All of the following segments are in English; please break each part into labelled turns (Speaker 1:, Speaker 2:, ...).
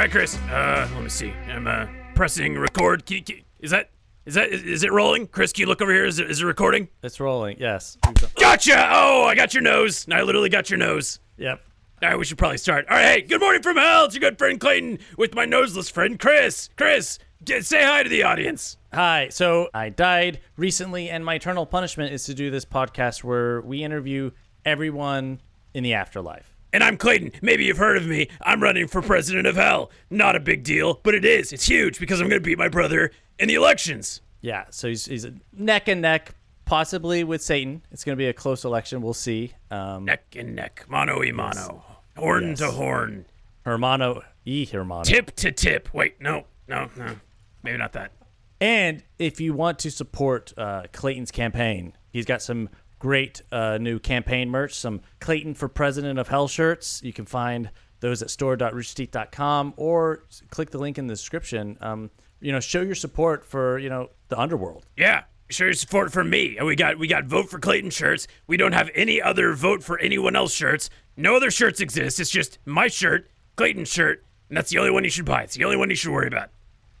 Speaker 1: right, Chris. Uh, let me see. I'm uh pressing record. Can you- can- is that is that is, is it rolling? Chris, can you look over here? Is it, is it recording?
Speaker 2: It's rolling. Yes.
Speaker 1: Gotcha. Oh, I got your nose. I literally got your nose.
Speaker 2: Yep.
Speaker 1: All right, we should probably start. All right, hey, good morning from hell. It's your good friend Clayton with my noseless friend Chris. Chris, get, say hi to the audience.
Speaker 2: Hi. So I died recently, and my eternal punishment is to do this podcast where we interview everyone in the afterlife.
Speaker 1: And I'm Clayton. Maybe you've heard of me. I'm running for president of hell. Not a big deal, but it is. It's huge because I'm going to beat my brother in the elections.
Speaker 2: Yeah. So he's, he's neck and neck, possibly with Satan. It's going to be a close election. We'll see. Um,
Speaker 1: Neck and neck, mano y mano, horn to horn,
Speaker 2: Hermano y Hermano.
Speaker 1: tip to tip. Wait, no, no, no. Maybe not that.
Speaker 2: And if you want to support uh, Clayton's campaign, he's got some great uh, new campaign merch, some Clayton for President of Hell shirts. You can find those at store.roosterteeth.com or click the link in the description. Um, you know, show your support for, you know, the underworld.
Speaker 1: Yeah, show your support for me. And we got we got vote for Clayton shirts. We don't have any other vote for anyone else shirts. No other shirts exist. It's just my shirt, Clayton's shirt, and that's the only one you should buy. It's the only one you should worry about.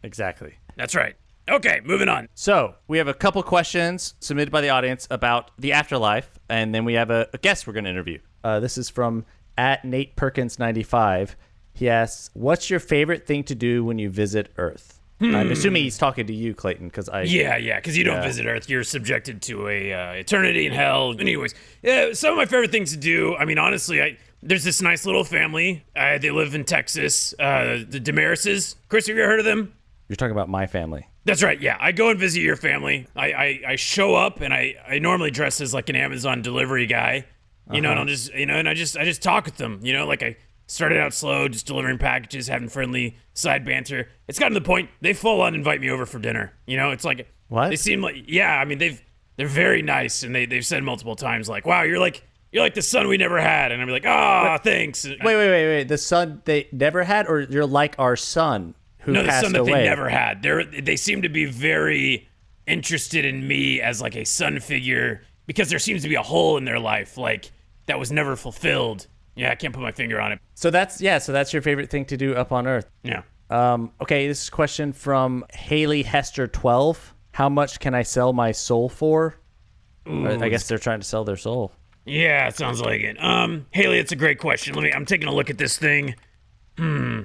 Speaker 2: Exactly.
Speaker 1: That's right. Okay, moving on.
Speaker 2: So we have a couple questions submitted by the audience about the afterlife, and then we have a, a guest we're going to interview. Uh, this is from at Nate Perkins ninety five. He asks, "What's your favorite thing to do when you visit Earth?" I'm assuming he's talking to you, Clayton, because I
Speaker 1: Yeah, yeah, because you don't visit Earth, you're subjected to a uh, eternity in hell. Anyways, yeah, some of my favorite things to do. I mean, honestly, I there's this nice little family. Uh, they live in Texas. Uh, the Demarises. Chris, have you ever heard of them?
Speaker 2: you're talking about my family.
Speaker 1: That's right. Yeah, I go and visit your family. I I, I show up and I I normally dress as like an Amazon delivery guy. You know, and I'll just you know, and I just I just talk with them. You know, like I started out slow, just delivering packages, having friendly side banter. It's gotten to the point they full on invite me over for dinner. You know, it's like
Speaker 2: What?
Speaker 1: they seem like yeah. I mean, they've they're very nice, and they they've said multiple times like, "Wow, you're like you're like the son we never had," and I'm like, "Ah, thanks."
Speaker 2: Wait, wait, wait, wait. The son they never had, or you're like our son who
Speaker 1: no, the
Speaker 2: passed
Speaker 1: son that
Speaker 2: away.
Speaker 1: they never had. They're they seem to be very interested in me as like a son figure because there seems to be a hole in their life like that was never fulfilled. Yeah, I can't put my finger on it.
Speaker 2: So that's yeah. So that's your favorite thing to do up on Earth.
Speaker 1: Yeah.
Speaker 2: Um, okay, this is a question from Haley Hester twelve. How much can I sell my soul for? I guess they're trying to sell their soul.
Speaker 1: Yeah, it sounds like it. Um, Haley, it's a great question. Let me. I'm taking a look at this thing. Hmm.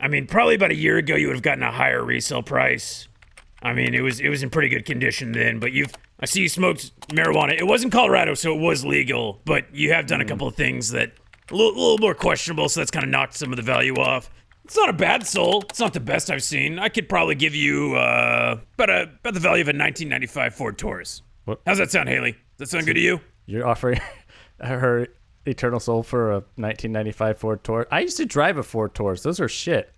Speaker 1: I mean, probably about a year ago, you would have gotten a higher resale price. I mean, it was it was in pretty good condition then. But you've I see you smoked marijuana. It was in Colorado, so it was legal. But you have done a couple of things that a little, little more questionable. So that's kind of knocked some of the value off. It's not a bad soul. It's not the best I've seen. I could probably give you uh, about a about the value of a 1995 Ford Taurus.
Speaker 2: What?
Speaker 1: How's that sound, Haley? Does that sound good to you?
Speaker 2: You're offering her eternal soul for a 1995 Ford Taurus. I used to drive a Ford Taurus. Those are shit.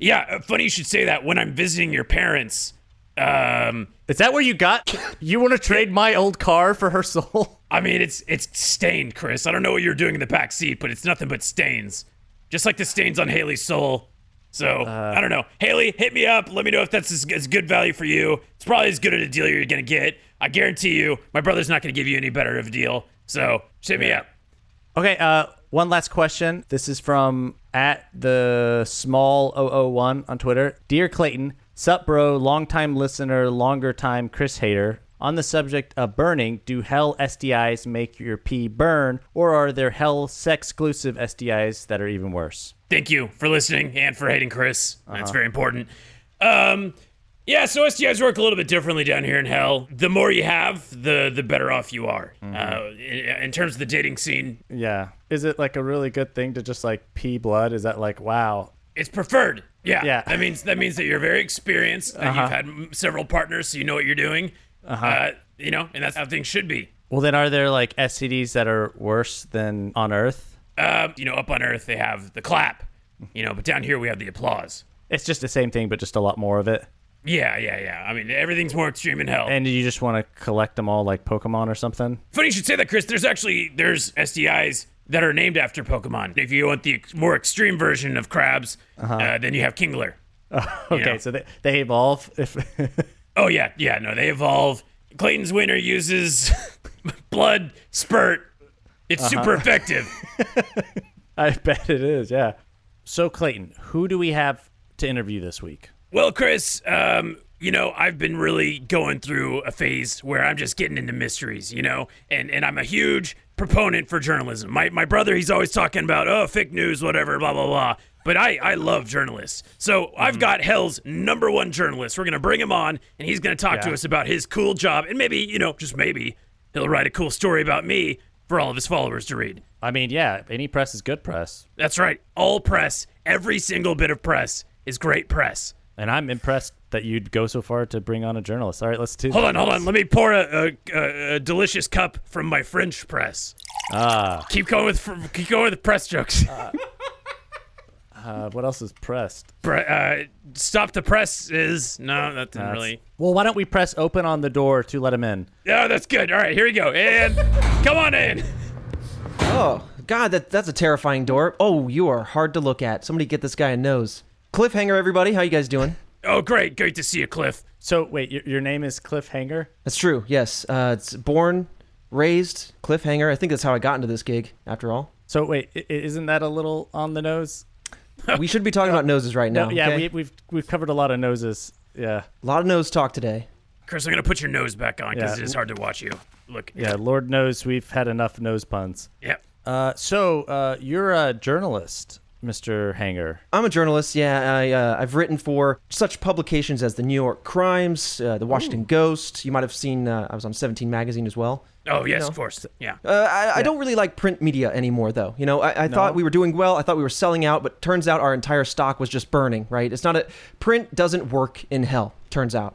Speaker 1: Yeah, uh, funny you should say that. When I'm visiting your parents, um,
Speaker 2: Is that where you got? You want to trade my old car for her soul?
Speaker 1: I mean, it's it's stained, Chris. I don't know what you're doing in the back seat, but it's nothing but stains, just like the stains on Haley's soul. So I don't know, Haley, hit me up. Let me know if that's as, as good value for you. It's probably as good of a deal you're gonna get. I guarantee you, my brother's not gonna give you any better of a deal. So just hit me up.
Speaker 2: Okay, uh, one last question. This is from at the small 001 on Twitter. Dear Clayton, sup bro, longtime listener, longer time Chris hater. On the subject of burning, do hell STIs make your pee burn, or are there hell sex exclusive STIs that are even worse?
Speaker 1: Thank you for listening and for hating Chris. That's very important. Um, yeah, so STIs work a little bit differently down here in hell. The more you have, the the better off you are. Uh, in, in terms of the dating scene,
Speaker 2: Yeah. Is it like a really good thing to just like pee blood? Is that like, wow?
Speaker 1: it's preferred. Yeah,
Speaker 2: Yeah. Uh-huh.
Speaker 1: That means that means that you're very experienced. and You've had several partners, so you know what you're doing. uh huh. you know, and that's how things should be.
Speaker 2: Well, then are there like STDs that are worse than on Earth?
Speaker 1: Uh, you know, up on Earth they have the clap. You know, but down here we have the applause.
Speaker 2: It's just the same thing, but just a lot more of it.
Speaker 1: Yeah, yeah, yeah. I mean, everything's more extreme in hell.
Speaker 2: And you just want to collect them all like Pokemon or something?
Speaker 1: Funny you should say that, Chris. There's actually there's STIs that are named after Pokemon. If you want the ex- more extreme version of crabs, uh then you have Kingler.
Speaker 2: Okay,
Speaker 1: Yeah.
Speaker 2: so they, they evolve. If
Speaker 1: Oh yeah, yeah. No, they evolve. Clayton's winner uses blood spurt. It's super effective.
Speaker 2: I bet it is, yeah. So Clayton, who do we have to interview this week?
Speaker 1: Well, Chris, um, you know, I've been really going through a phase where I'm just getting into mysteries, you know, and, and I'm a huge proponent for journalism. My, my brother, he's always talking about, oh, fake news, whatever, blah, blah, blah. But I, I love journalists. So I've got Hell's number one journalist. We're going to bring him on, and he's going to talk to us about his cool job. And maybe, you know, just maybe, he'll write a cool story about me for all of his followers to read.
Speaker 2: I mean, yeah, any press is good press.
Speaker 1: That's right. All press, every single bit of press is great press.
Speaker 2: And I'm impressed that you'd go so far to bring on a journalist. All right, let's do
Speaker 1: Hold on, hold on. Let me pour a, a, a, a delicious cup from my French press.
Speaker 2: Ah,
Speaker 1: Keep going with fr- keep going with press jokes.
Speaker 2: uh, what else is pressed?
Speaker 1: Pre- uh, stop the press is no, that didn't
Speaker 2: That's-
Speaker 1: really.
Speaker 2: Well, why don't we press open on the door to let him in?
Speaker 1: Yeah, that's good. All right, here we go. And come on in.
Speaker 3: Oh, God, that that's a terrifying door. Oh, you are hard to look at. Somebody get this guy a nose. Cliffhanger, everybody. How you guys doing?
Speaker 1: Oh, great, great to see you, Cliff.
Speaker 2: So, wait, your, your name is Cliffhanger?
Speaker 3: That's true. Yes, uh, it's born, raised, cliffhanger. I think that's how I got into this gig. After all,
Speaker 2: So, wait, i- i- isn't that a little on the nose?
Speaker 3: we should be talking about noses right now.
Speaker 2: No, yeah,
Speaker 3: okay?
Speaker 2: we, we've we've covered a lot of noses. Yeah,
Speaker 3: a lot of nose talk today.
Speaker 1: Chris, I'm gonna put your nose back on because
Speaker 2: Yeah.
Speaker 1: it's hard to watch you. Look.
Speaker 2: yeah. Lord knows we've had enough nose puns.
Speaker 1: Yeah.
Speaker 2: Uh, so uh, you're a journalist, Mister Hanger.
Speaker 3: I'm a journalist. Yeah, I, uh, I've written for such publications as the New York Crimes, uh, the Washington Ghost. You might have seen. Uh, I was on 17 magazine as well.
Speaker 1: Oh yes,
Speaker 3: know.
Speaker 1: of course. Yeah.
Speaker 3: Uh, I, I don't really like print media anymore, though. You know, I, I thought we were doing well. I thought we were selling out, but turns out our entire stock was just burning. Right? It's not a print doesn't work in hell. Turns out.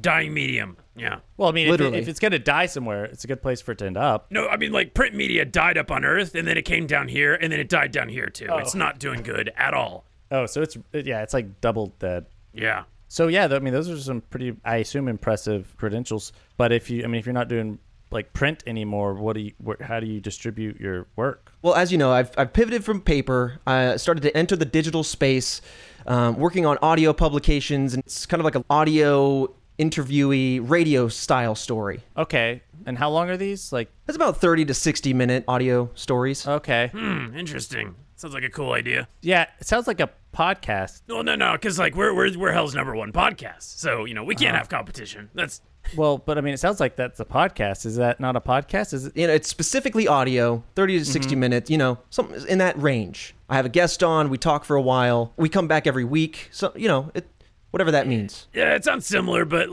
Speaker 1: Dying medium. Yeah.
Speaker 2: Well, I mean, if, it,
Speaker 3: Literally.
Speaker 2: if it's gonna die somewhere, it's a good place for it to end up.
Speaker 1: No, I mean like print media died up on Earth, and then it came down here, and then it died down here too. It's not doing good at all.
Speaker 2: Oh, so it's yeah, it's like double dead.
Speaker 1: Yeah.
Speaker 2: So yeah, th- I mean, those are some pretty, I assume, impressive credentials. But if you, I mean, if you're not doing like print anymore, what do you, wh- how do you distribute your work?
Speaker 3: Well, as you know, I've, I've pivoted from paper. I started to enter the digital space, um, working on audio publications, and it's kind of like an audio interviewee radio style story.
Speaker 2: Okay, and how long are these? Like,
Speaker 3: It's about 30 to 60 minute audio stories.
Speaker 2: okay,
Speaker 1: Hmm. Interesting. Sounds like a cool idea.
Speaker 2: yeah, it sounds like a podcast.
Speaker 1: No, no, no, because like we're we're we're Hell's number one podcast, so you know we can't have competition. That's
Speaker 2: Well, but I mean, it sounds like that's a podcast. Is that not a podcast? Is it?
Speaker 3: you know, it's specifically audio, 30 to 60 minutes, you know, something in that range. I have a guest on, we talk for a while, we come back every week. So, you know, it, whatever that means.
Speaker 1: yeah, it sounds similar, but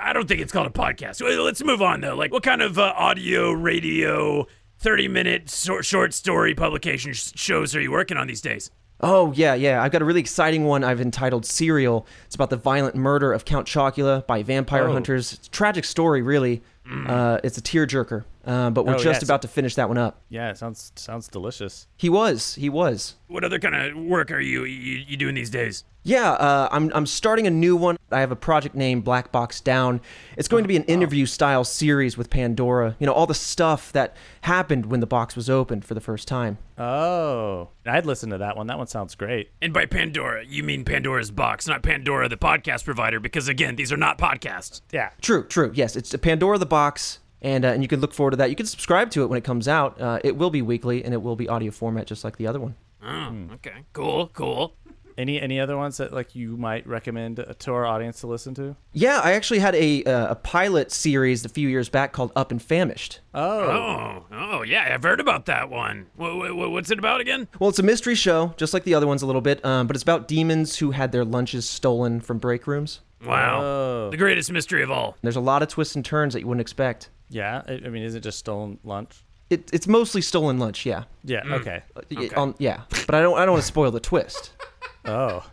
Speaker 1: I don't think it's called a podcast. Let's move on though. Like, what kind of uh, audio, radio, thirty-minute short, short story publication sh- shows are you working on these days?
Speaker 3: Oh, yeah, yeah. I've got a really exciting one I've entitled Serial. It's about the violent murder of Count Chocula by vampire
Speaker 2: Oh.
Speaker 3: hunters. It's a tragic story, really. Uh, it's a tearjerker. Uh, but we're
Speaker 2: Oh,
Speaker 3: just
Speaker 2: yes.
Speaker 3: about to finish that one up.
Speaker 2: Yeah, it sounds sounds delicious.
Speaker 3: He was. He was.
Speaker 1: What other kind of work are you you, you doing these days?
Speaker 3: Yeah, uh, I'm, I'm starting a new one. I have a project named Black Box Down. It's going to be an interview style series with Pandora. You know, all the stuff that happened when the box was opened for the first time.
Speaker 2: Oh, I'd listen to that one. That one sounds great.
Speaker 1: And by Pandora, you mean Pandora's box, not Pandora, the podcast provider, because again, these are not podcasts.
Speaker 2: Yeah.
Speaker 3: True, true. Yes, it's Pandora the Box, and, uh, and you can look forward to that. You can subscribe to it when it comes out. Uh, it will be weekly, and it will be audio format just like the other one.
Speaker 1: Oh, okay, cool, cool.
Speaker 2: Any any other ones that like you might recommend uh, to our audience to listen to?
Speaker 3: Yeah, I actually had a, uh, a pilot series a few years back called Up and Famished.
Speaker 2: Oh,
Speaker 1: Oh, oh yeah, I've heard about that one. What, what, what's it about again?
Speaker 3: Well, it's a mystery show, just like the other ones a little bit, um, but it's about demons who had their lunches stolen from break rooms.
Speaker 1: Wow,
Speaker 2: Oh.
Speaker 1: the greatest mystery of all.
Speaker 3: There's a lot of twists and turns that you wouldn't expect.
Speaker 2: Yeah. I, I mean, is it just stolen lunch?
Speaker 3: It, it's mostly stolen lunch, yeah.
Speaker 2: Yeah. Okay.
Speaker 3: Uh, y- um, yeah, but I don't I don't want to spoil the twist.
Speaker 2: Oh,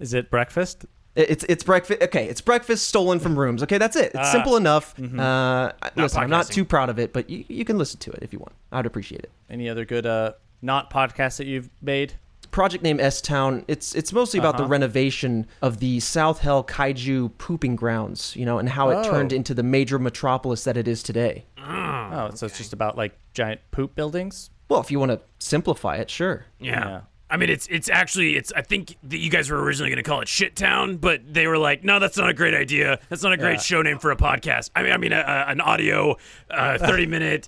Speaker 2: is it breakfast?
Speaker 3: It- It's it's breakfast. Okay, it's breakfast stolen from rooms. Okay, that's it. It's
Speaker 2: Ah.
Speaker 3: simple enough.
Speaker 2: Mm-hmm.
Speaker 3: Uh, I- listen, I'm not
Speaker 1: podcasting.
Speaker 3: too proud of it, but you, you can listen to it if you want. I'd appreciate it.
Speaker 2: Any other good uh not podcasts that you've made?
Speaker 3: Project name S Town. It's it's mostly about the
Speaker 2: Uh-huh.
Speaker 3: renovation of the South Hell Kaiju pooping grounds, you know, and how it
Speaker 2: Oh.
Speaker 3: turned into the major metropolis that it is today.
Speaker 2: Oh, so it's just about like giant poop buildings.
Speaker 3: Well, if you want to simplify it, sure.
Speaker 1: Yeah.
Speaker 2: Yeah.
Speaker 1: I mean, it's it's actually it's. I think that you guys were originally going to call it Shit Town, but they were like, no, that's not a great idea. That's not a great
Speaker 2: Yeah.
Speaker 1: show name for a podcast. I mean, I mean, a, a, an audio, uh, thirty minute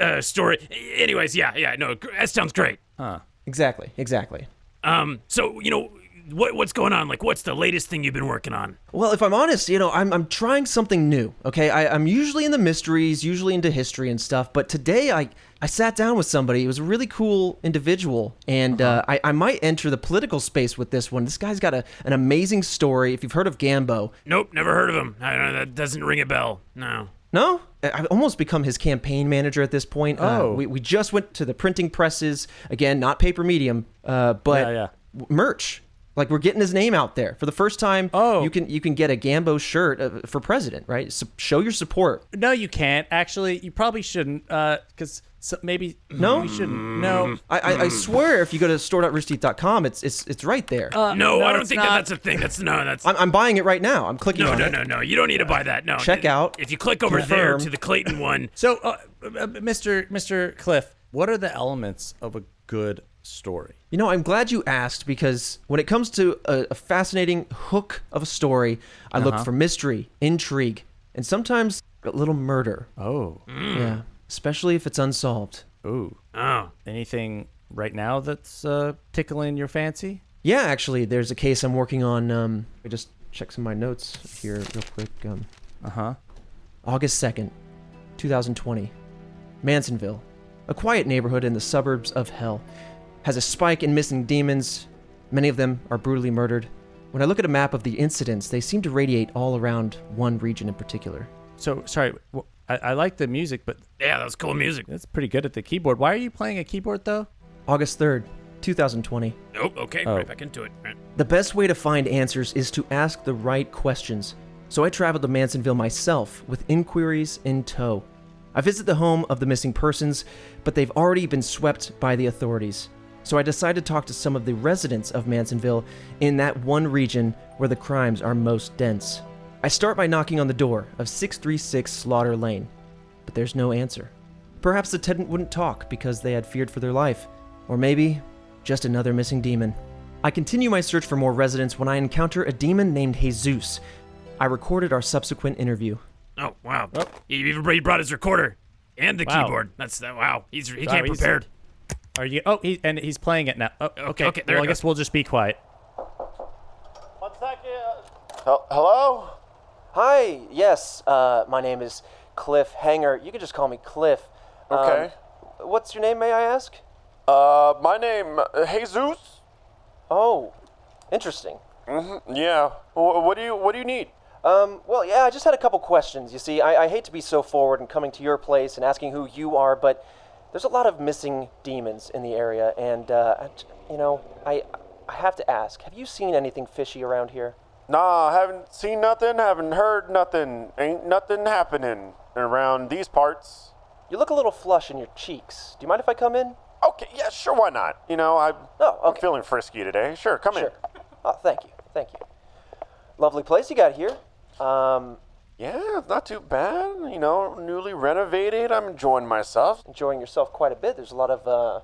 Speaker 1: uh, story. Anyways, yeah, yeah, no, S Town's great.
Speaker 2: Huh.
Speaker 3: Exactly, exactly.
Speaker 1: Um, so you know, what what's going on? Like, what's the latest thing you've been working on?
Speaker 3: Well, if I'm honest, you know, I'm, I'm trying something new. Okay, I, I'm usually in the mysteries, usually into history and stuff, but today I I sat down with somebody. It was a really cool individual, and uh, I, I might enter the political space with this one. This guy's got a, an amazing story. If you've heard of Gambo,
Speaker 1: Nope, never heard of him. I don't know. That doesn't ring a bell. No.
Speaker 3: No, I've almost become his campaign manager at this point. Uh,
Speaker 2: Oh.
Speaker 3: we, we just went to the printing presses again, not paper medium, uh, but
Speaker 2: Yeah, yeah.
Speaker 3: merch. Like we're getting his name out there for the first time.
Speaker 2: Oh.
Speaker 3: you can you can get a Gambo shirt uh, for president, right? So show your support.
Speaker 2: No, you can't. Actually, you probably shouldn't. Uh, because so maybe
Speaker 3: No?
Speaker 2: you shouldn't. No.
Speaker 3: I, I, I swear, if you go to store.roosterteeth.com, it's it's it's right there.
Speaker 1: No,
Speaker 2: no,
Speaker 1: I don't think
Speaker 2: not.
Speaker 1: that that's a thing. That's no, that's
Speaker 3: I'm, I'm buying it right now. I'm clicking
Speaker 1: no,
Speaker 3: on
Speaker 1: no,
Speaker 3: it.
Speaker 1: no, no. You don't need to buy that. No.
Speaker 3: Check out.
Speaker 1: If you click over there to the Clayton one,
Speaker 2: So, uh, uh, Mr. Mr. Cliff, what are the elements of a good story?
Speaker 3: You know, I'm glad you asked because when it comes to a, a fascinating hook of a story, I look
Speaker 2: Uh-huh.
Speaker 3: for mystery, intrigue, and sometimes a little murder.
Speaker 2: Oh,
Speaker 3: Yeah, especially if it's unsolved.
Speaker 2: ooh.
Speaker 1: oh,
Speaker 2: Anything right now that's uh, tickling your fancy?
Speaker 3: Yeah, actually, there's a case I'm working on. Um, I just check some of my notes here real quick. Um,
Speaker 2: Uh huh.
Speaker 3: August 2nd, 2020. Mansonville, a quiet neighborhood in the suburbs of hell, has a spike in missing demons. Many of them are brutally murdered. When I look at a map of the incidents, they seem to radiate all around one region in particular.
Speaker 2: So, sorry. wh- I, I like the music, but
Speaker 1: yeah, that's cool music.
Speaker 2: that's pretty good at the keyboard. Why are you playing a keyboard though?
Speaker 3: August 3rd, 2020.
Speaker 1: Nope. Okay,
Speaker 2: Oh.
Speaker 1: right back into it. Right.
Speaker 3: The best way to find answers is to ask the right questions. So I traveled to Mansonville myself with inquiries in tow. I visit the home of the missing persons, but they've already been swept by the authorities. So I decided to talk to some of the residents of Mansonville in that one region where the crimes are most dense. I start by knocking on the door of 636 Slaughter Lane, but there's no answer. Perhaps the tenant wouldn't talk because they had feared for their life, or maybe just another missing demon. I continue my search for more residents when I encounter a demon named Jesus. I recorded our subsequent interview.
Speaker 1: Oh wow. Oh. He even brought his recorder and the
Speaker 2: Wow.
Speaker 1: keyboard. That's that. Wow. He's he
Speaker 2: Wow,
Speaker 1: came
Speaker 2: he's-
Speaker 1: prepared.
Speaker 2: Are you? Oh, he and he's playing it now. Oh, okay.
Speaker 1: okay, there
Speaker 2: well,
Speaker 1: it
Speaker 2: I guess we'll just be quiet.
Speaker 4: One second. Hel- Hello?
Speaker 3: Hi, yes, uh, my name is Cliff Hanger. You can just call me Cliff.
Speaker 4: Okay.
Speaker 3: what's your name, may I ask?
Speaker 4: Uh, my name uh, Jesus.
Speaker 3: Oh, interesting. Mhm.
Speaker 4: Yeah. Wh- what do you What do you need?
Speaker 3: Um, well, yeah, I just had a couple questions. You see, I, I hate to be so forward and coming to your place and asking who you are, but there's a lot of missing demons in the area, and, uh, you know, I, I have to ask have you seen anything fishy around here?
Speaker 4: Nah, haven't seen nothing. Haven't heard nothing. Ain't nothing happening around these parts.
Speaker 3: You look a little flush in your cheeks. Do you mind if I come in?
Speaker 4: Okay. Yeah. Sure. Why not? You know, I,
Speaker 3: Oh,
Speaker 4: I'm feeling frisky today. Sure. Come
Speaker 3: Sure.
Speaker 4: in.
Speaker 3: Oh, thank you. Thank you. Lovely place you got here. Um,
Speaker 4: Yeah, not too bad. You know, newly renovated. I'm enjoying myself.
Speaker 3: enjoying yourself quite a bit. There's a lot of uh,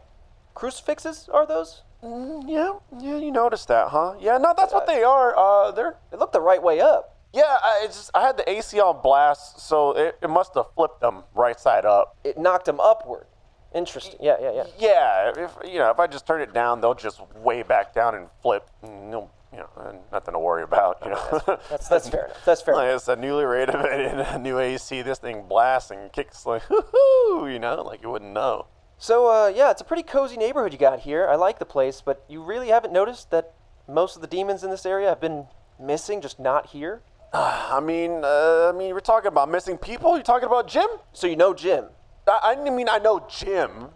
Speaker 3: crucifixes, are those?
Speaker 4: Mm, yeah. Yeah. You noticed that, huh? Yeah. No, that's what they are. Uh, they're
Speaker 3: They look the right way up.
Speaker 4: Yeah, I, it's just, I had the AC on blast, so it, it must have flipped them right side up.
Speaker 3: It knocked them upward. Interesting. Yeah, yeah, yeah.
Speaker 4: Yeah, if you know, if I just turn it down, they'll just way back down and flip. No, you know, and nothing to worry about. You know,
Speaker 3: That's that's fair enough. That's fair.
Speaker 4: like
Speaker 3: enough.
Speaker 4: it's a newly renovated a new AC. This thing blasts and kicks like, hoo you know, like you wouldn't know.
Speaker 3: So, uh, yeah, it's a pretty cozy neighborhood you got here. I like the place, but you really haven't noticed that most of the demons in this area have been missing, just not here.
Speaker 4: I mean, uh, I mean, we're talking about missing people. You're talking about Jim?
Speaker 3: So you know Jim.
Speaker 4: I, I mean, I know Jim.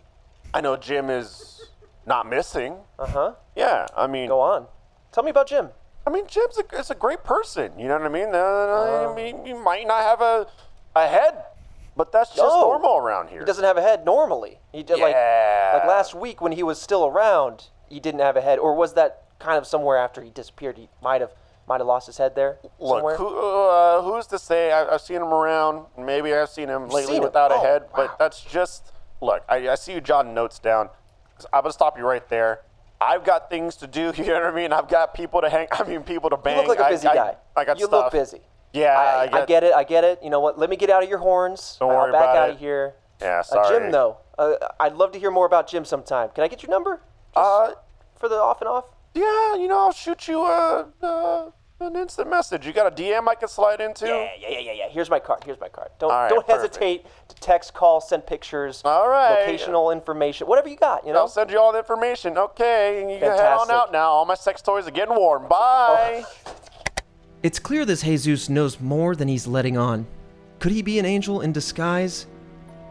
Speaker 4: I know Jim is not missing.
Speaker 3: Uh huh.
Speaker 4: Yeah, I mean,
Speaker 3: Go on. Tell me about Jim.
Speaker 4: I mean, Jim's a, is a great person. You know what I mean? Uh. I mean, you might not have a, a head, but that's just
Speaker 3: No.
Speaker 4: normal around here.
Speaker 3: He doesn't have a head normally. He did like
Speaker 4: Yeah.
Speaker 3: like last week when he was still around. He didn't have a head, or was that kind of somewhere after he disappeared? He might have might have lost his head there
Speaker 4: Look, who, uh, who's to say? I, I've seen him around. Maybe I've seen him lately
Speaker 3: seen him?
Speaker 4: without a
Speaker 3: Oh,
Speaker 4: head,
Speaker 3: wow.
Speaker 4: but that's just. Look, I, I see you jotting notes down. I'm gonna stop you right there. I've got things to do. You know what I mean? I've got people to hang. I mean, people to bang.
Speaker 3: You look like a busy
Speaker 4: I,
Speaker 3: guy.
Speaker 4: I, got
Speaker 3: you
Speaker 4: stuff.
Speaker 3: look busy.
Speaker 4: Yeah,
Speaker 3: I,
Speaker 4: I
Speaker 3: I
Speaker 4: get-
Speaker 3: get it. I get it. You know what? Let me get out of your horns.
Speaker 4: Don't
Speaker 3: I'll
Speaker 4: worry
Speaker 3: back
Speaker 4: about
Speaker 3: out
Speaker 4: it.
Speaker 3: of here.
Speaker 4: Yeah,
Speaker 3: Uh,
Speaker 4: sorry.
Speaker 3: Jim, though, uh, I'd love to hear more about Jim sometime. Can I get your number? Just
Speaker 4: Uh,
Speaker 3: for the off and off.
Speaker 4: Yeah, you know, I'll shoot you a, uh, an instant message. You got a DM I can slide into?
Speaker 3: Yeah, yeah, yeah, yeah, yeah. Here's my card. Here's my card. Don't
Speaker 4: All right,
Speaker 3: don't
Speaker 4: perfect.
Speaker 3: hesitate to text, call, send pictures,
Speaker 4: All right.
Speaker 3: locational information, whatever you got. You know.
Speaker 4: I'll send you all the information. Okay, and you can head on out now. All my sex toys are getting warm. Bye.
Speaker 3: It's clear this Jesus knows more than he's letting on. Could he be an angel in disguise?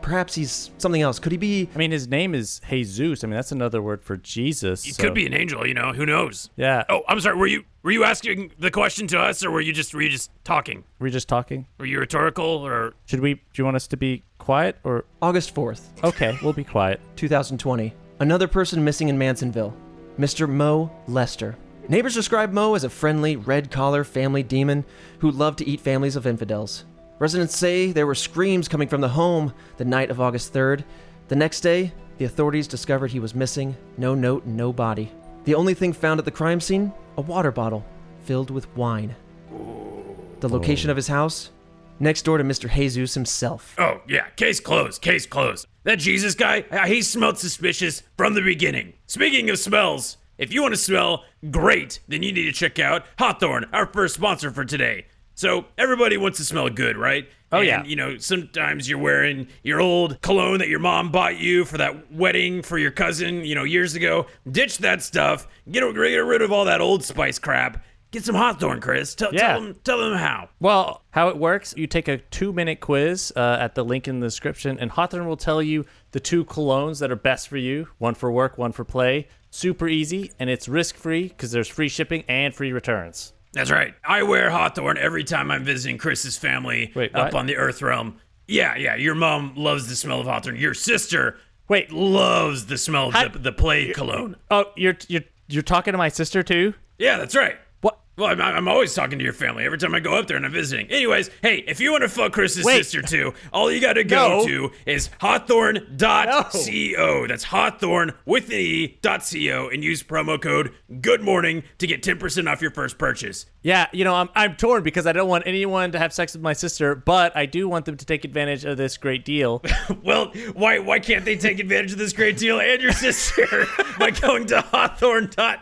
Speaker 3: Perhaps he's something else. Could he be?
Speaker 2: I mean, his name is Jesus. I mean, that's another word for Jesus.
Speaker 1: He
Speaker 2: so-
Speaker 1: could be an angel, you know. Who knows?
Speaker 2: Yeah.
Speaker 1: Oh, I'm sorry. Were you were you asking the question to us, or were you just were you just talking?
Speaker 2: Were we just talking?
Speaker 1: Were you rhetorical, or
Speaker 2: Should we? Do you want us to be quiet or?
Speaker 3: August 4th,
Speaker 2: Okay, we'll be quiet.
Speaker 3: 2020. Another person missing in Mansonville. Mr. Mo Lester. Neighbors describe Mo as a friendly, red collar family demon who loved to eat families of infidels. Residents say there were screams coming from the home the night of August 3rd. The next day, the authorities discovered he was missing, no note, and no body. The only thing found at the crime scene? A water bottle filled with wine. The location of his house? Next door to Mr. Jesus himself.
Speaker 1: oh yeah, case closed. Case closed. That Jesus guy, uh, he smelled suspicious from the beginning. Speaking of smells, if you want to smell great, then you need to check out Hawthorne, our first sponsor for today. So everybody wants to smell good, right?
Speaker 2: Oh,
Speaker 1: And,
Speaker 2: yeah.
Speaker 1: You know, sometimes you're wearing your old cologne that your mom bought you for that wedding for your cousin, you know, years ago. Ditch that stuff. Get, get rid of all that old spice crap. Get some Hawthorne, Chris. Tell,
Speaker 2: Yeah.
Speaker 1: tell them, tell them how.
Speaker 2: Well, how it works, you take a two minute quiz uh, at the link in the description, and Hawthorne will tell you the two colognes that are best for you one for work, one for play. Super easy, and it's risk free because there's free shipping and free returns.
Speaker 1: That's right. I wear Hawthorne every time I'm visiting Chris's family
Speaker 2: Wait,
Speaker 1: up
Speaker 2: what?
Speaker 1: on the Earth realm. Yeah, yeah. Your mom loves the smell of Hawthorne. Your sister
Speaker 2: Wait,
Speaker 1: loves the smell of
Speaker 2: How-
Speaker 1: the, the plague cologne.
Speaker 2: oh, you're you're you're talking to my sister too?
Speaker 1: Yeah, that's right. Well, I'm, I'm always talking to your family every time I go up there and I'm visiting. Anyways, hey, if you want to fuck Chris's
Speaker 2: Wait.
Speaker 1: sister too, all you got to go
Speaker 2: No.
Speaker 1: to is hawthorne.co. That's hawthorne with an E dot co and use promo code good morning to get 10% off your first purchase.
Speaker 2: Yeah, you know, I'm I'm torn because I don't want anyone to have sex with my sister, but I do want them to take advantage of this great deal.
Speaker 1: Well, why why can't they take advantage of this great deal and your sister by going to hawthorne.co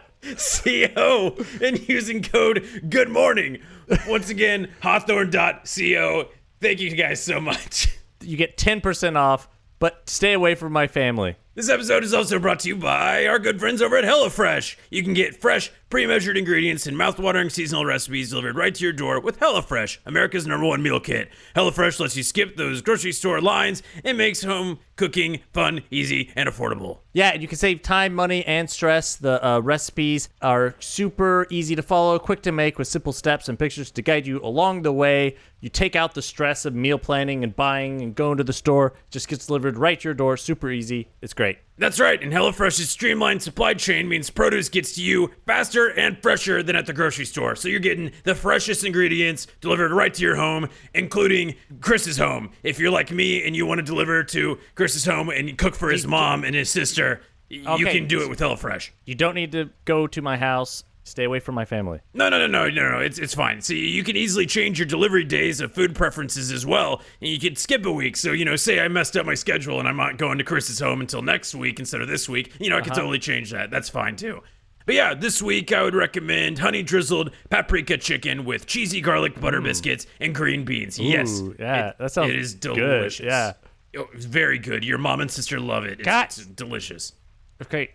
Speaker 1: and using code good morning? Once again, hawthorne.co. Thank you guys so much.
Speaker 2: you get 10% off, but stay away from my family.
Speaker 1: This episode is also brought to you by our good friends over at HelloFresh. You can get fresh, pre-measured ingredients and mouth-watering seasonal recipes delivered right to your door with HelloFresh, America's number one meal kit. HelloFresh lets you skip those grocery store lines and makes home cooking fun, easy, and affordable.
Speaker 2: Yeah, and you can save time, money, and stress. The uh, recipes are super easy to follow, quick to make, with simple steps and pictures to guide you along the way. You take out the stress of meal planning and buying and going to the store. Just gets delivered right to your door, super easy. It's great.
Speaker 1: That's right, and HelloFresh's streamlined supply chain means produce gets to you faster and fresher than at the grocery store. So you're getting the freshest ingredients delivered right to your home, including Chris's home. If you're like me and you want to deliver to Chris's home and cook for his mom and his sister, you
Speaker 2: Okay.
Speaker 1: can do it with HelloFresh.
Speaker 2: You don't need to go to my house. Stay away from my family.
Speaker 1: No, no, no, no, no, no. It's it's fine. See, you can easily change your delivery days of food preferences as well, and you can skip a week. So you know, say I messed up my schedule and I'm not going to Chris's home until next week instead of this week. You know, I can uh-huh. totally change that. That's fine too. But yeah, this week I would recommend honey drizzled paprika chicken with cheesy garlic butter mm. biscuits and green beans. yes,
Speaker 2: yeah,
Speaker 1: it-
Speaker 2: that sounds
Speaker 1: it is
Speaker 2: good,
Speaker 1: delicious.
Speaker 2: yeah.
Speaker 1: Oh, it's very good. Your mom and sister love it. It's, it's delicious.
Speaker 2: Okay.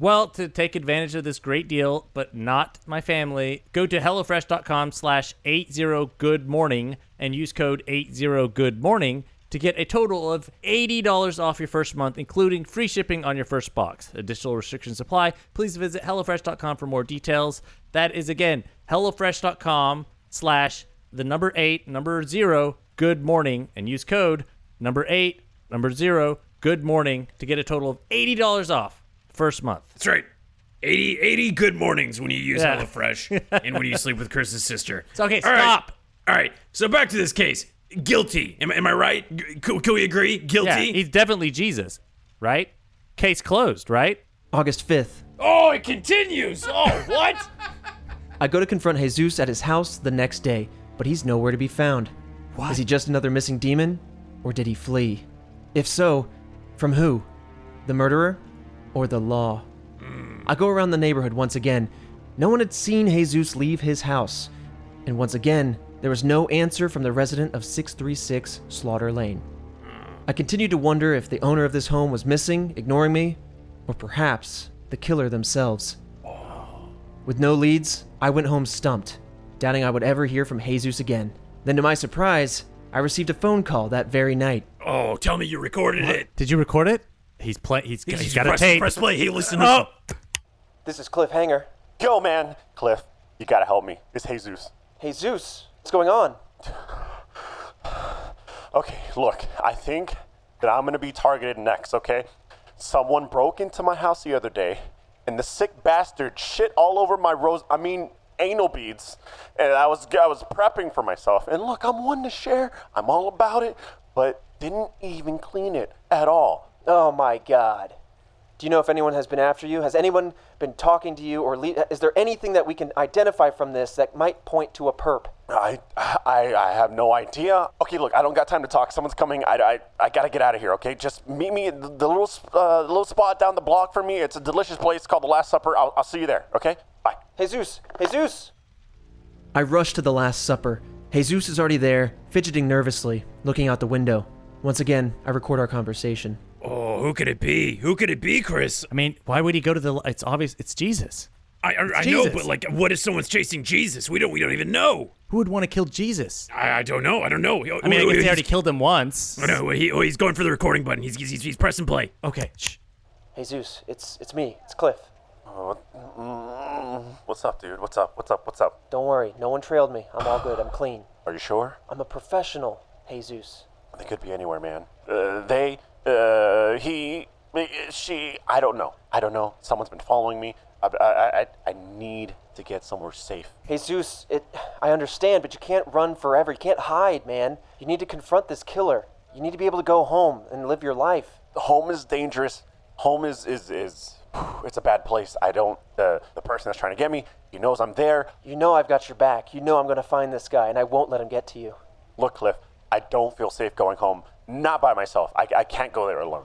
Speaker 2: Well, to take advantage of this great deal, but not my family, go to HelloFresh.com slash 80goodmorning and use code 80goodmorning to get a total of $80 off your first month, including free shipping on your first box. Additional restrictions apply. Please visit HelloFresh.com for more details. That is, again, HelloFresh.com slash the number 8, number 0, good morning, and use code number 8, number 0, good morning to get a total of $80 off first month.
Speaker 1: That's right. 80, 80 good mornings when you use
Speaker 2: Yeah.
Speaker 1: HelloFresh and when you sleep with Chris's sister.
Speaker 2: okay,
Speaker 1: All right.
Speaker 2: stop.
Speaker 1: All right. So back to this case. Guilty. Am, am I right? G- Can, can we agree? Guilty?
Speaker 2: Yeah, he's definitely Jesus, right? Case closed, right?
Speaker 3: August 5th.
Speaker 1: oh, it continues. Oh, what?
Speaker 3: I go to confront Jesus at his house the next day, but he's nowhere to be found. Is he just another missing demon? Or did he flee? If so, from who? The murderer? Or the law? I go around the neighborhood once again. No one had seen Jesus leave his house. And once again, there was no answer from the resident of 636 Slaughter Lane. I continued to wonder if the owner of this home was missing, ignoring me, or perhaps the killer themselves. With no leads, I went home stumped, doubting I would ever hear from Jesus again. Then, to my surprise, I received a phone call that very night.
Speaker 1: Oh, tell me you recorded it.
Speaker 2: Did you record it? He's play. He's, he's
Speaker 1: Just
Speaker 2: got a
Speaker 1: press,
Speaker 2: tape.
Speaker 1: Press play. Hey, listen.
Speaker 2: Oh.
Speaker 3: This is Cliff Hanger.
Speaker 4: Yo, man. Cliff, you gotta help me. It's Jesus.
Speaker 3: Jesus, what's going on?
Speaker 4: Okay, look, I think that I'm gonna be targeted next, okay? Someone broke into my house the other day, and the sick bastard shit all over my rose. I mean, anal beads. And I was I was prepping for myself. And look, I'm one to share. I'm all about it, but didn't even clean it at all.
Speaker 3: Oh my god. Do you know if anyone has been after you? Has anyone been talking to you or le- is there anything that we can identify from this that might point to a perp?
Speaker 4: I, I, I have no idea. Okay, look, I don't got time to talk. Someone's coming. I, I, I gotta get out of here. Okay, just meet me at the, the little, uh, little spot down the block for me. It's a delicious place called the Last Supper. I'll, I'll see you there. Okay, bye.
Speaker 3: Jesus! Jesus! I rush to the Last Supper. Jesus is already there, fidgeting nervously, looking out the window. Once again, I record our conversation.
Speaker 1: Oh, who could it be? Who could it be, Chris?
Speaker 2: I mean, why would he go to the? It's obvious. It's Jesus.
Speaker 1: I, I, I know,
Speaker 2: Jesus.
Speaker 1: but like, what if someone's chasing Jesus? We don't. We don't even know.
Speaker 2: Who would want to kill Jesus?
Speaker 1: I, I don't know. I don't know.
Speaker 2: I mean, I guess they already killed him once.
Speaker 1: Oh, no, he, oh, he's going for the recording button. He's, he's, he's pressing play.
Speaker 2: Okay. Shh.
Speaker 3: Zeus, it's it's me. It's Cliff.
Speaker 4: What's up, dude? What's up? What's up? What's up?
Speaker 3: Don't worry, no one trailed me. I'm all good. I'm clean.
Speaker 4: Are you sure?
Speaker 3: I'm a professional, Jesus.
Speaker 4: They could be anywhere, man. Uh, they, uh, he, uh, she. I don't know. I don't know. Someone's been following me. I, I, I, I need to get somewhere safe.
Speaker 3: Jesus, it I understand, but you can't run forever. You can't hide, man. You need to confront this killer. You need to be able to go home and live your life.
Speaker 4: home is dangerous. Home is is is it's a bad place. I don't the the person that's trying to get me, he knows I'm there.
Speaker 3: You know I've got your back. You know I'm going to find this guy and I won't let him get to you.
Speaker 4: Look, Cliff, I don't feel safe going home. Not by myself. I, I can't go there alone.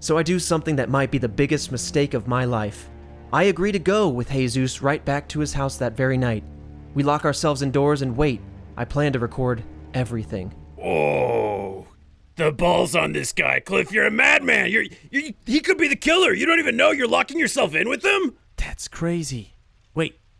Speaker 3: So I do something that might be the biggest mistake of my life. I agree to go with Jesus right back to his house that very night. We lock ourselves indoors and wait. I plan to record everything.
Speaker 1: Oh, the balls on this guy, Cliff. You're a madman. You're, you he could be the killer. You don't even know. You're locking yourself in with him.
Speaker 2: That's crazy.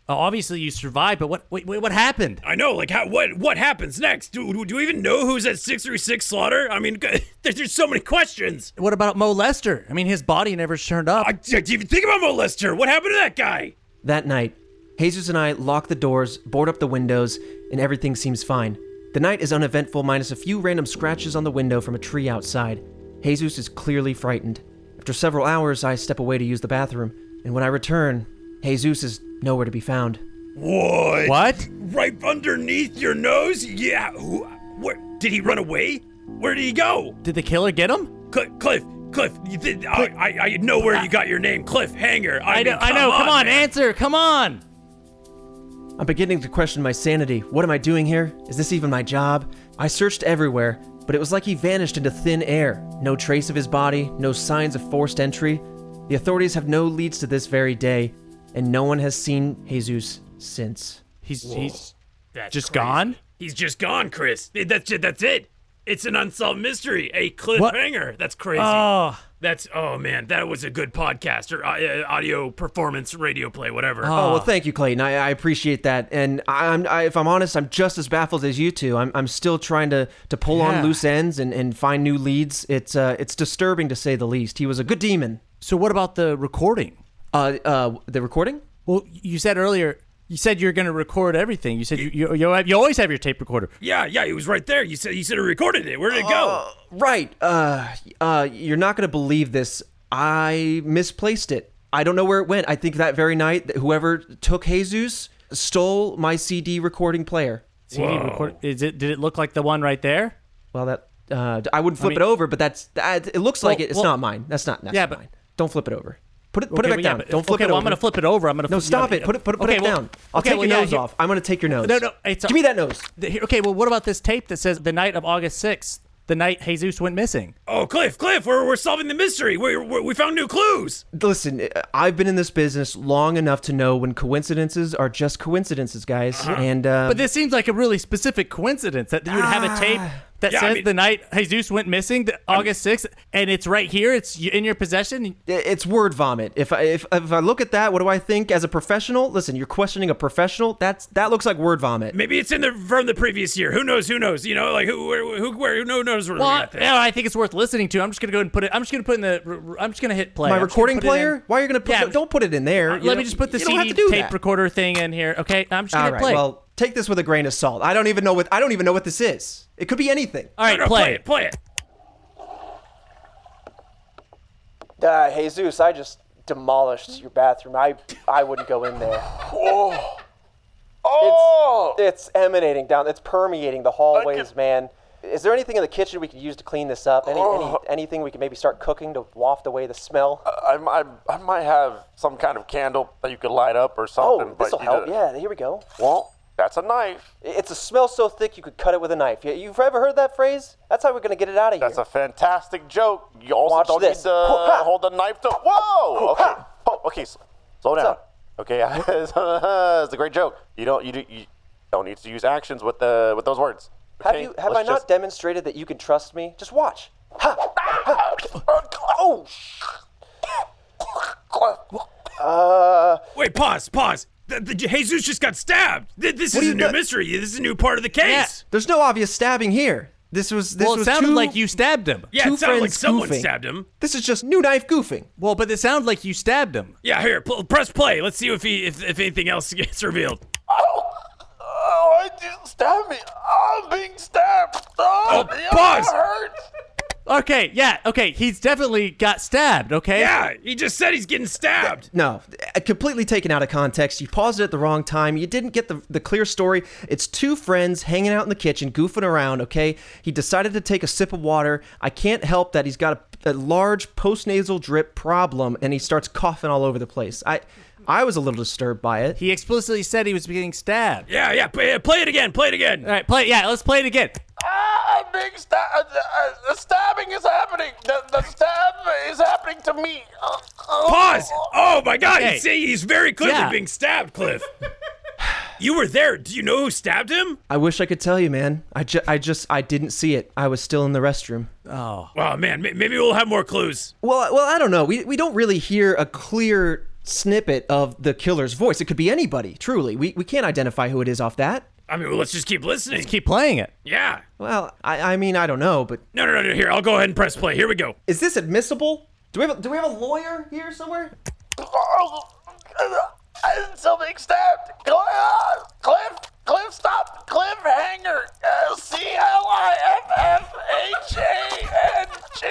Speaker 2: Wait. uh, obviously you survived, but what? Wait, wait, what happened?
Speaker 1: I know. Like, how? What? What happens next? Do, do, do we even know who's at six three six slaughter? I mean, there's just so many questions.
Speaker 2: What about Mo Lester? I mean, his body never turned up.
Speaker 1: I, I didn't even think about Mo Lester. What happened to that guy?
Speaker 3: That night, Jesus and I lock the doors, board up the windows, and everything seems fine. The night is uneventful, minus a few random scratches on the window from a tree outside. Jesus is clearly frightened. After several hours, I step away to use the bathroom, and when I return, Jesus is nowhere to be found.
Speaker 1: What?
Speaker 2: what?
Speaker 1: Right underneath your nose? Yeah. Who? Where? Did he run away? Where did he go?
Speaker 2: Did the killer get him?
Speaker 1: Cliff, Cliff, Cliff. You did, I, I, I know where uh, you got your name, Cliff Hanger. I,
Speaker 2: I
Speaker 1: mean,
Speaker 2: know. I know. Come on,
Speaker 1: man.
Speaker 2: answer. Come on.
Speaker 3: I'm beginning to question my sanity. What am I doing here? Is this even my job? I searched everywhere, but it was like he vanished into thin air. No trace of his body, no signs of forced entry. The authorities have no leads to this very day, and no one has seen Jesus since.
Speaker 2: He's he's
Speaker 1: That's
Speaker 2: just
Speaker 1: crazy.
Speaker 2: gone.
Speaker 1: He's just gone, Chris. That's it. That's it. It's an unsolved mystery. A
Speaker 2: What?
Speaker 1: cliffhanger. That's crazy.
Speaker 2: Oh,
Speaker 1: That's oh man, that was a good podcast or uh, audio performance, radio play, whatever.
Speaker 3: Oh well, thank you, Clayton. I, I appreciate that, and I'm, I, if I'm honest, I'm just as baffled as you two. I'm, I'm still trying to, to pull
Speaker 2: Yeah.
Speaker 3: on loose ends and, and find new leads. It's, uh, it's disturbing to say the least. He was a good demon.
Speaker 2: so what about the recording?
Speaker 3: Uh, uh, the recording?
Speaker 2: Well, you said earlier. You said you're going to record everything. You said you, you you you always have your tape recorder.
Speaker 1: Yeah, yeah, it was right there. You said you said he recorded it. Where did it go?
Speaker 3: Right. Uh, uh, you're not gonna believe this. I misplaced it. I don't know where it went. I think that very night, that whoever took Jesus stole my CD recording player.
Speaker 2: CD record. Is it? Did it look like the one right there?
Speaker 3: Well, that uh, I wouldn't flip
Speaker 2: mean-
Speaker 3: it over, but that's that. It looks like it. It's
Speaker 2: well-
Speaker 3: not mine. That's not. That's
Speaker 2: Yeah,
Speaker 3: not
Speaker 2: but-
Speaker 3: mine. Don't flip it over. Put it. Put
Speaker 2: Okay,
Speaker 3: it back
Speaker 2: well, yeah,
Speaker 3: down. Don't flip
Speaker 2: okay,
Speaker 3: it
Speaker 2: well,
Speaker 3: over.
Speaker 2: I'm gonna flip it over. I'm gonna.
Speaker 3: No, stop it. Put it. Put it. Put
Speaker 2: okay,
Speaker 3: it
Speaker 2: well-
Speaker 3: down. I'll
Speaker 2: okay,
Speaker 3: take
Speaker 2: well,
Speaker 3: your
Speaker 2: yeah,
Speaker 3: nose
Speaker 2: here-
Speaker 3: off. I'm gonna take your nose.
Speaker 2: No, no. It's
Speaker 3: Give me that nose.
Speaker 2: The- here- Okay, well, what about this tape that says the night of August 6th, the night Jesus went missing?
Speaker 1: Oh, Cliff, Cliff, we're, we're solving the mystery. We we we found new clues.
Speaker 3: Listen, uh, I've been in this business long enough to know when coincidences are just coincidences, guys. Uh-huh. And uh,
Speaker 2: But this seems like a really specific coincidence that you would have a tape ah. That
Speaker 1: Yeah, I mean-
Speaker 2: the night Jesus went missing, the, August 6th, and it's right here. It's in your possession.
Speaker 3: it's word vomit. If I if, if I look at that, what do I think as a professional? Listen, you're questioning a professional. That's that looks like word vomit.
Speaker 1: Maybe it's in the from the previous year. Who knows? Who knows? You know, like who where, who where who knows where
Speaker 2: Well,
Speaker 1: we
Speaker 2: I,
Speaker 1: got this.
Speaker 2: yeah, I think it's worth listening to. I'm just gonna go and put it. I'm just gonna put in the. r- r- I'm just gonna hit play.
Speaker 3: My
Speaker 2: I'm
Speaker 3: recording
Speaker 2: put it in.
Speaker 3: player? Why are you gonna put?
Speaker 2: Yeah,
Speaker 3: don't put it in there. Uh, you
Speaker 2: Let
Speaker 3: know,
Speaker 2: me just put the CD
Speaker 3: have to do
Speaker 2: tape
Speaker 3: that.
Speaker 2: recorder thing in here. Okay, I'm just gonna
Speaker 3: All
Speaker 2: hit
Speaker 3: right.
Speaker 2: play.
Speaker 3: Well, take this with a grain of salt. I don't even know what I don't even know what this is. It could be anything.
Speaker 2: All right,
Speaker 1: No, no,
Speaker 2: play.
Speaker 1: it. Play it.
Speaker 5: Uh, Jesus, I just demolished your bathroom. I I wouldn't go in there.
Speaker 4: Oh. Oh.
Speaker 5: It's emanating down. It's permeating the hallways,
Speaker 4: can-
Speaker 5: man. Is there anything in the kitchen we could use to clean this up? Any,
Speaker 4: Oh.
Speaker 5: any anything we could maybe start cooking to waft away the smell?
Speaker 4: I, I, I might have some kind of candle that you could light up or something.
Speaker 5: oh, this'll help.
Speaker 4: know-
Speaker 5: Yeah, here we go.
Speaker 4: Well, that's a knife.
Speaker 5: It's a smell so thick you could cut it with a knife. You- You've ever heard that phrase? That's how we're gonna get it out of you.
Speaker 4: That's
Speaker 5: here.
Speaker 4: a fantastic joke. You also
Speaker 5: Watch
Speaker 4: don't
Speaker 5: this.
Speaker 4: need to
Speaker 5: Hoo, ha.
Speaker 4: hold the knife to. Whoa! Okay.
Speaker 5: ha.
Speaker 4: Oh, okay. s- Slow down.
Speaker 5: up?
Speaker 4: Okay. it's a great joke. You don't. You, do, you don't need to use actions with the with those words.
Speaker 5: have you? Have
Speaker 4: Let's
Speaker 5: I not
Speaker 4: just-
Speaker 5: demonstrated that you can trust me? Just watch. Ha!
Speaker 4: Oh.
Speaker 1: Uh, Wait, pause, pause. The, the, Jesus just got stabbed. This is a new
Speaker 3: do-
Speaker 1: mystery. This is a new part of the case.
Speaker 3: There's no obvious stabbing here. This was this
Speaker 2: well, it
Speaker 3: was
Speaker 2: sounded
Speaker 3: two,
Speaker 2: like you stabbed him.
Speaker 1: Yeah,
Speaker 3: Two
Speaker 1: it sounded like someone
Speaker 3: goofing.
Speaker 1: stabbed him.
Speaker 3: This is just new knife goofing.
Speaker 2: Well, but it sounded like you stabbed him.
Speaker 1: Yeah, here, pl- press play. Let's see if he if, if anything else gets revealed.
Speaker 4: Oh, oh, I just stabbed me. I'm being stabbed. Oh,
Speaker 1: Oh,
Speaker 4: yeah,
Speaker 1: pause.
Speaker 4: It hurts.
Speaker 2: Okay, yeah, okay. He's definitely got stabbed. Okay.
Speaker 1: Yeah, he just said he's getting stabbed.
Speaker 3: No, uh, completely taken out of context. You paused it at the wrong time. You didn't get the, the clear story. It's two friends hanging out in the kitchen, goofing around, okay? He decided to take a sip of water. I can't help that he's got a, a large postnasal drip problem and he starts coughing all over the place. I I was a little disturbed by it.
Speaker 2: He explicitly said he was getting stabbed.
Speaker 1: Yeah, yeah. Play, play it again. Play it again.
Speaker 2: All right, play. Yeah, let's play it again.
Speaker 4: I'm being stabbed. Uh, uh, the stabbing is happening. The, the stab is happening to me.
Speaker 1: Pause. Oh my God!
Speaker 2: Okay.
Speaker 1: You see, he's very clearly
Speaker 2: Yeah.
Speaker 1: being stabbed, Cliff. you were there. Do you know who stabbed him?
Speaker 3: I wish I could tell you, man. I, ju- I just I didn't see it. I was still in the restroom.
Speaker 2: Oh.
Speaker 1: Oh man, may- maybe we'll have more clues.
Speaker 3: Well, well, I don't know. We we don't really hear a clear snippet of the killer's voice. It could be anybody. Truly, we we can't identify who it is off that.
Speaker 1: I mean, well, let's just keep listening.
Speaker 2: Keep playing it.
Speaker 1: yeah.
Speaker 3: Well, I I mean I don't know, but
Speaker 1: No, no, no, no. Here, I'll go ahead and press play. Here we go.
Speaker 3: is this admissible? Do we have a, do we have a lawyer here somewhere?
Speaker 4: I'm still being stabbed. Cl- uh, Cliff, Cliff, stop. Cliffhanger. Uh, C L I F F H A N G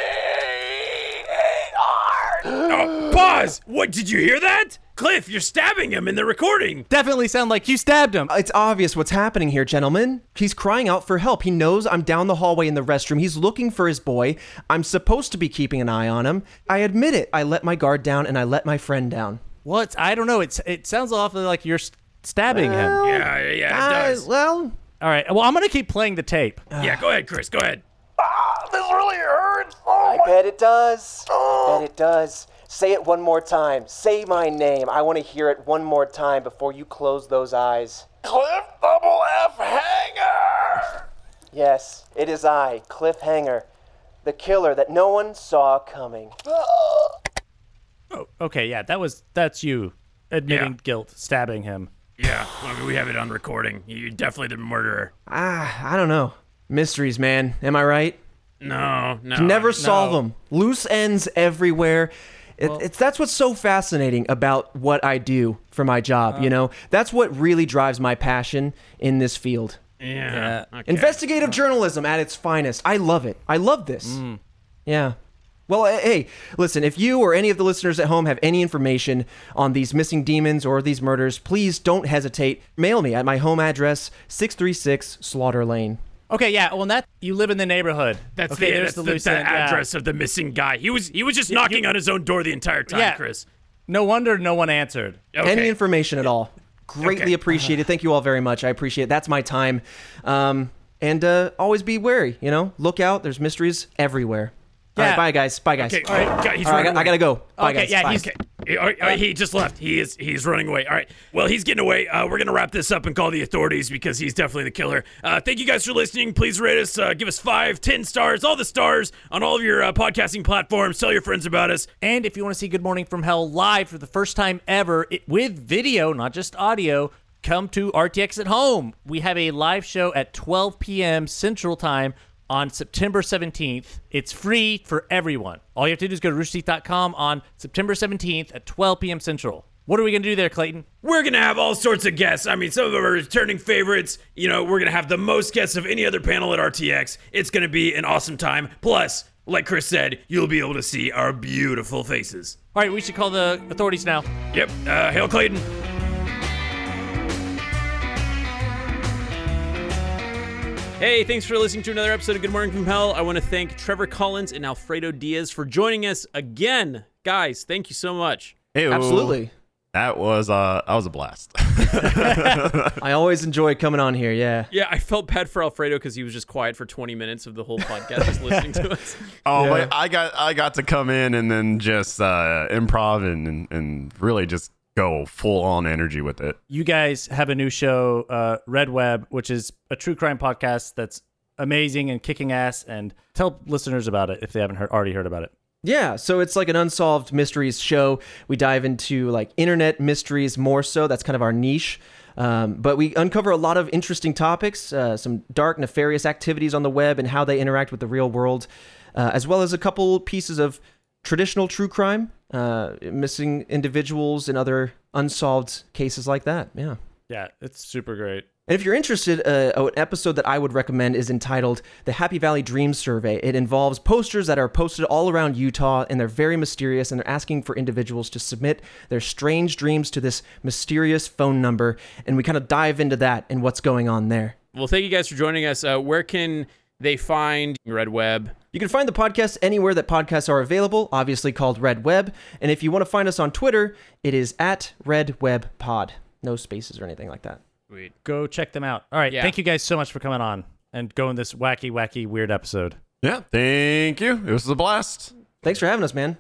Speaker 4: A R.
Speaker 1: Oh, pause. What? Did you hear that? Cliff, you're stabbing him in the recording.
Speaker 2: Definitely sound like you stabbed him.
Speaker 3: It's obvious what's happening here, gentlemen. He's crying out for help. He knows I'm down the hallway in the restroom. He's looking for his boy. I'm supposed to be keeping an eye on him. I admit it. I let my guard down and I let my friend down.
Speaker 2: What? I don't know. It's it sounds awfully like you're s- stabbing him.
Speaker 1: Yeah, yeah, yeah, it
Speaker 3: I-
Speaker 1: does.
Speaker 3: well,
Speaker 2: All right. Well, I'm gonna keep playing the tape.
Speaker 1: yeah, go ahead, Chris. Go ahead.
Speaker 4: Ah, this really hurts. Oh,
Speaker 5: I
Speaker 4: my-
Speaker 5: bet it does. I bet it does. Say it one more time. Say my name. I want to hear it one more time before you close those eyes.
Speaker 4: Cliff double F hanger.
Speaker 5: Yes, it is I, Cliff Hanger, the killer that no one saw coming.
Speaker 2: Oh, okay. Yeah, that was that's you admitting
Speaker 1: Yeah.
Speaker 2: guilt, stabbing him.
Speaker 1: Yeah, I mean, we have it on recording. You're definitely the murderer.
Speaker 3: ah, I don't know. Mysteries, man. Am I right?
Speaker 1: No, no.
Speaker 3: Never solve
Speaker 2: no.
Speaker 3: them. Loose ends everywhere. It, it's that's what's so fascinating about what I do for my job. you know, that's what really drives my passion in this field.
Speaker 1: Yeah. okay.
Speaker 3: Investigative journalism at its finest. I love it. I love this. Yeah. Well, eh, hey, listen, if you or any of the listeners at home have any information on these missing demons or these murders, please don't hesitate. Mail me at my home address, 636 Slaughter Lane.
Speaker 2: Okay. Yeah. Well, that you live in the neighborhood.
Speaker 1: That's
Speaker 2: okay.
Speaker 1: the,
Speaker 2: there's
Speaker 1: that's
Speaker 2: the
Speaker 1: the,
Speaker 2: loose
Speaker 1: the
Speaker 2: end, yeah.
Speaker 1: address of the missing guy. He was he was just knocking on his own door the entire time,
Speaker 2: Yeah.
Speaker 1: Chris.
Speaker 2: No wonder no one answered.
Speaker 1: Okay.
Speaker 3: Any information at all. Greatly
Speaker 1: Okay.
Speaker 3: appreciated. Thank you all very much. I appreciate it. That's my time. Um, and uh, always be wary, you know? Look out. There's mysteries everywhere.
Speaker 2: Yeah.
Speaker 3: right, bye guys. Bye guys.
Speaker 1: Okay,
Speaker 3: All right,
Speaker 1: God, he's
Speaker 3: All right, I, got- I gotta go. Bye
Speaker 2: Okay,
Speaker 3: guys.
Speaker 2: yeah,
Speaker 3: Bye.
Speaker 2: he's-
Speaker 1: Okay. All right, he just left. He is he's running away. All right. Well, he's getting away. Uh, we're gonna wrap this up and call the authorities because he's definitely the killer. Uh, thank you guys for listening. Please rate us. Uh, give us five, ten stars, all the stars on all of your uh, podcasting platforms. Tell your friends about us.
Speaker 2: And if you want to see Good Morning from Hell live for the first time ever it, with video, not just audio, come to RTX at home. We have a live show at 12 p.m. Central Time on September 17th. It's free for everyone. All you have to do is go to roosterteeth.com on September 17th at 12 p.m. Central. What are we going to do there, Clayton?
Speaker 1: We're gonna have all sorts of guests. I mean, some of our returning favorites. You know, we're gonna have the most guests of any other panel at RTX. It's gonna be an awesome time. Plus, like Chris said, you'll be able to see our beautiful faces.
Speaker 2: All right, we should call the authorities now.
Speaker 1: Yep. Uh, hail Clayton.
Speaker 6: Hey, thanks for listening to another episode of Good Morning from Hell. I want to thank Trevor Collins and Alfredo Diaz for joining us again. Guys, thank you so much.
Speaker 7: Hey,
Speaker 3: Absolutely.
Speaker 7: That was uh that was a blast.
Speaker 3: I always enjoy coming on here. Yeah.
Speaker 6: Yeah, I felt bad for Alfredo because he was just quiet for 20 minutes of the whole podcast just listening to us.
Speaker 7: oh, but I got I got to come in and then just uh improv and and, and really just go full on energy with it.
Speaker 2: you guys have a new show, uh, Red Web, which is a true crime podcast that's amazing and kicking ass. And tell listeners about it if they haven't heard, already heard about it.
Speaker 3: Yeah, so it's like an unsolved mysteries show. We dive into like internet mysteries more so. That's kind of our niche. Um, but we uncover a lot of interesting topics, uh, some dark, nefarious activities on the web and how they interact with the real world, uh, as well as a couple pieces of traditional true crime, uh, missing individuals, and other unsolved cases like that. Yeah.
Speaker 2: Yeah, it's super great.
Speaker 3: And if you're interested, uh, an episode that I would recommend is entitled The Happy Valley Dream Survey. It involves posters that are posted all around Utah, and they're very mysterious, and they're asking for individuals to submit their strange dreams to this mysterious phone number. And we kind of dive into that and what's going on there.
Speaker 6: Well, thank you guys for joining us. Uh, where can they find Red Web?
Speaker 3: You can find the podcast anywhere that podcasts are available, obviously called Red Web. And if you want to find us on Twitter, it is at Red Web Pod. No spaces or anything like that.
Speaker 6: Sweet.
Speaker 2: Go check them out. All right.
Speaker 6: Yeah.
Speaker 2: Thank you guys so much for coming on and going this wacky, wacky, weird episode.
Speaker 7: Yeah, thank you. It was a blast.
Speaker 3: Thanks for having us, man.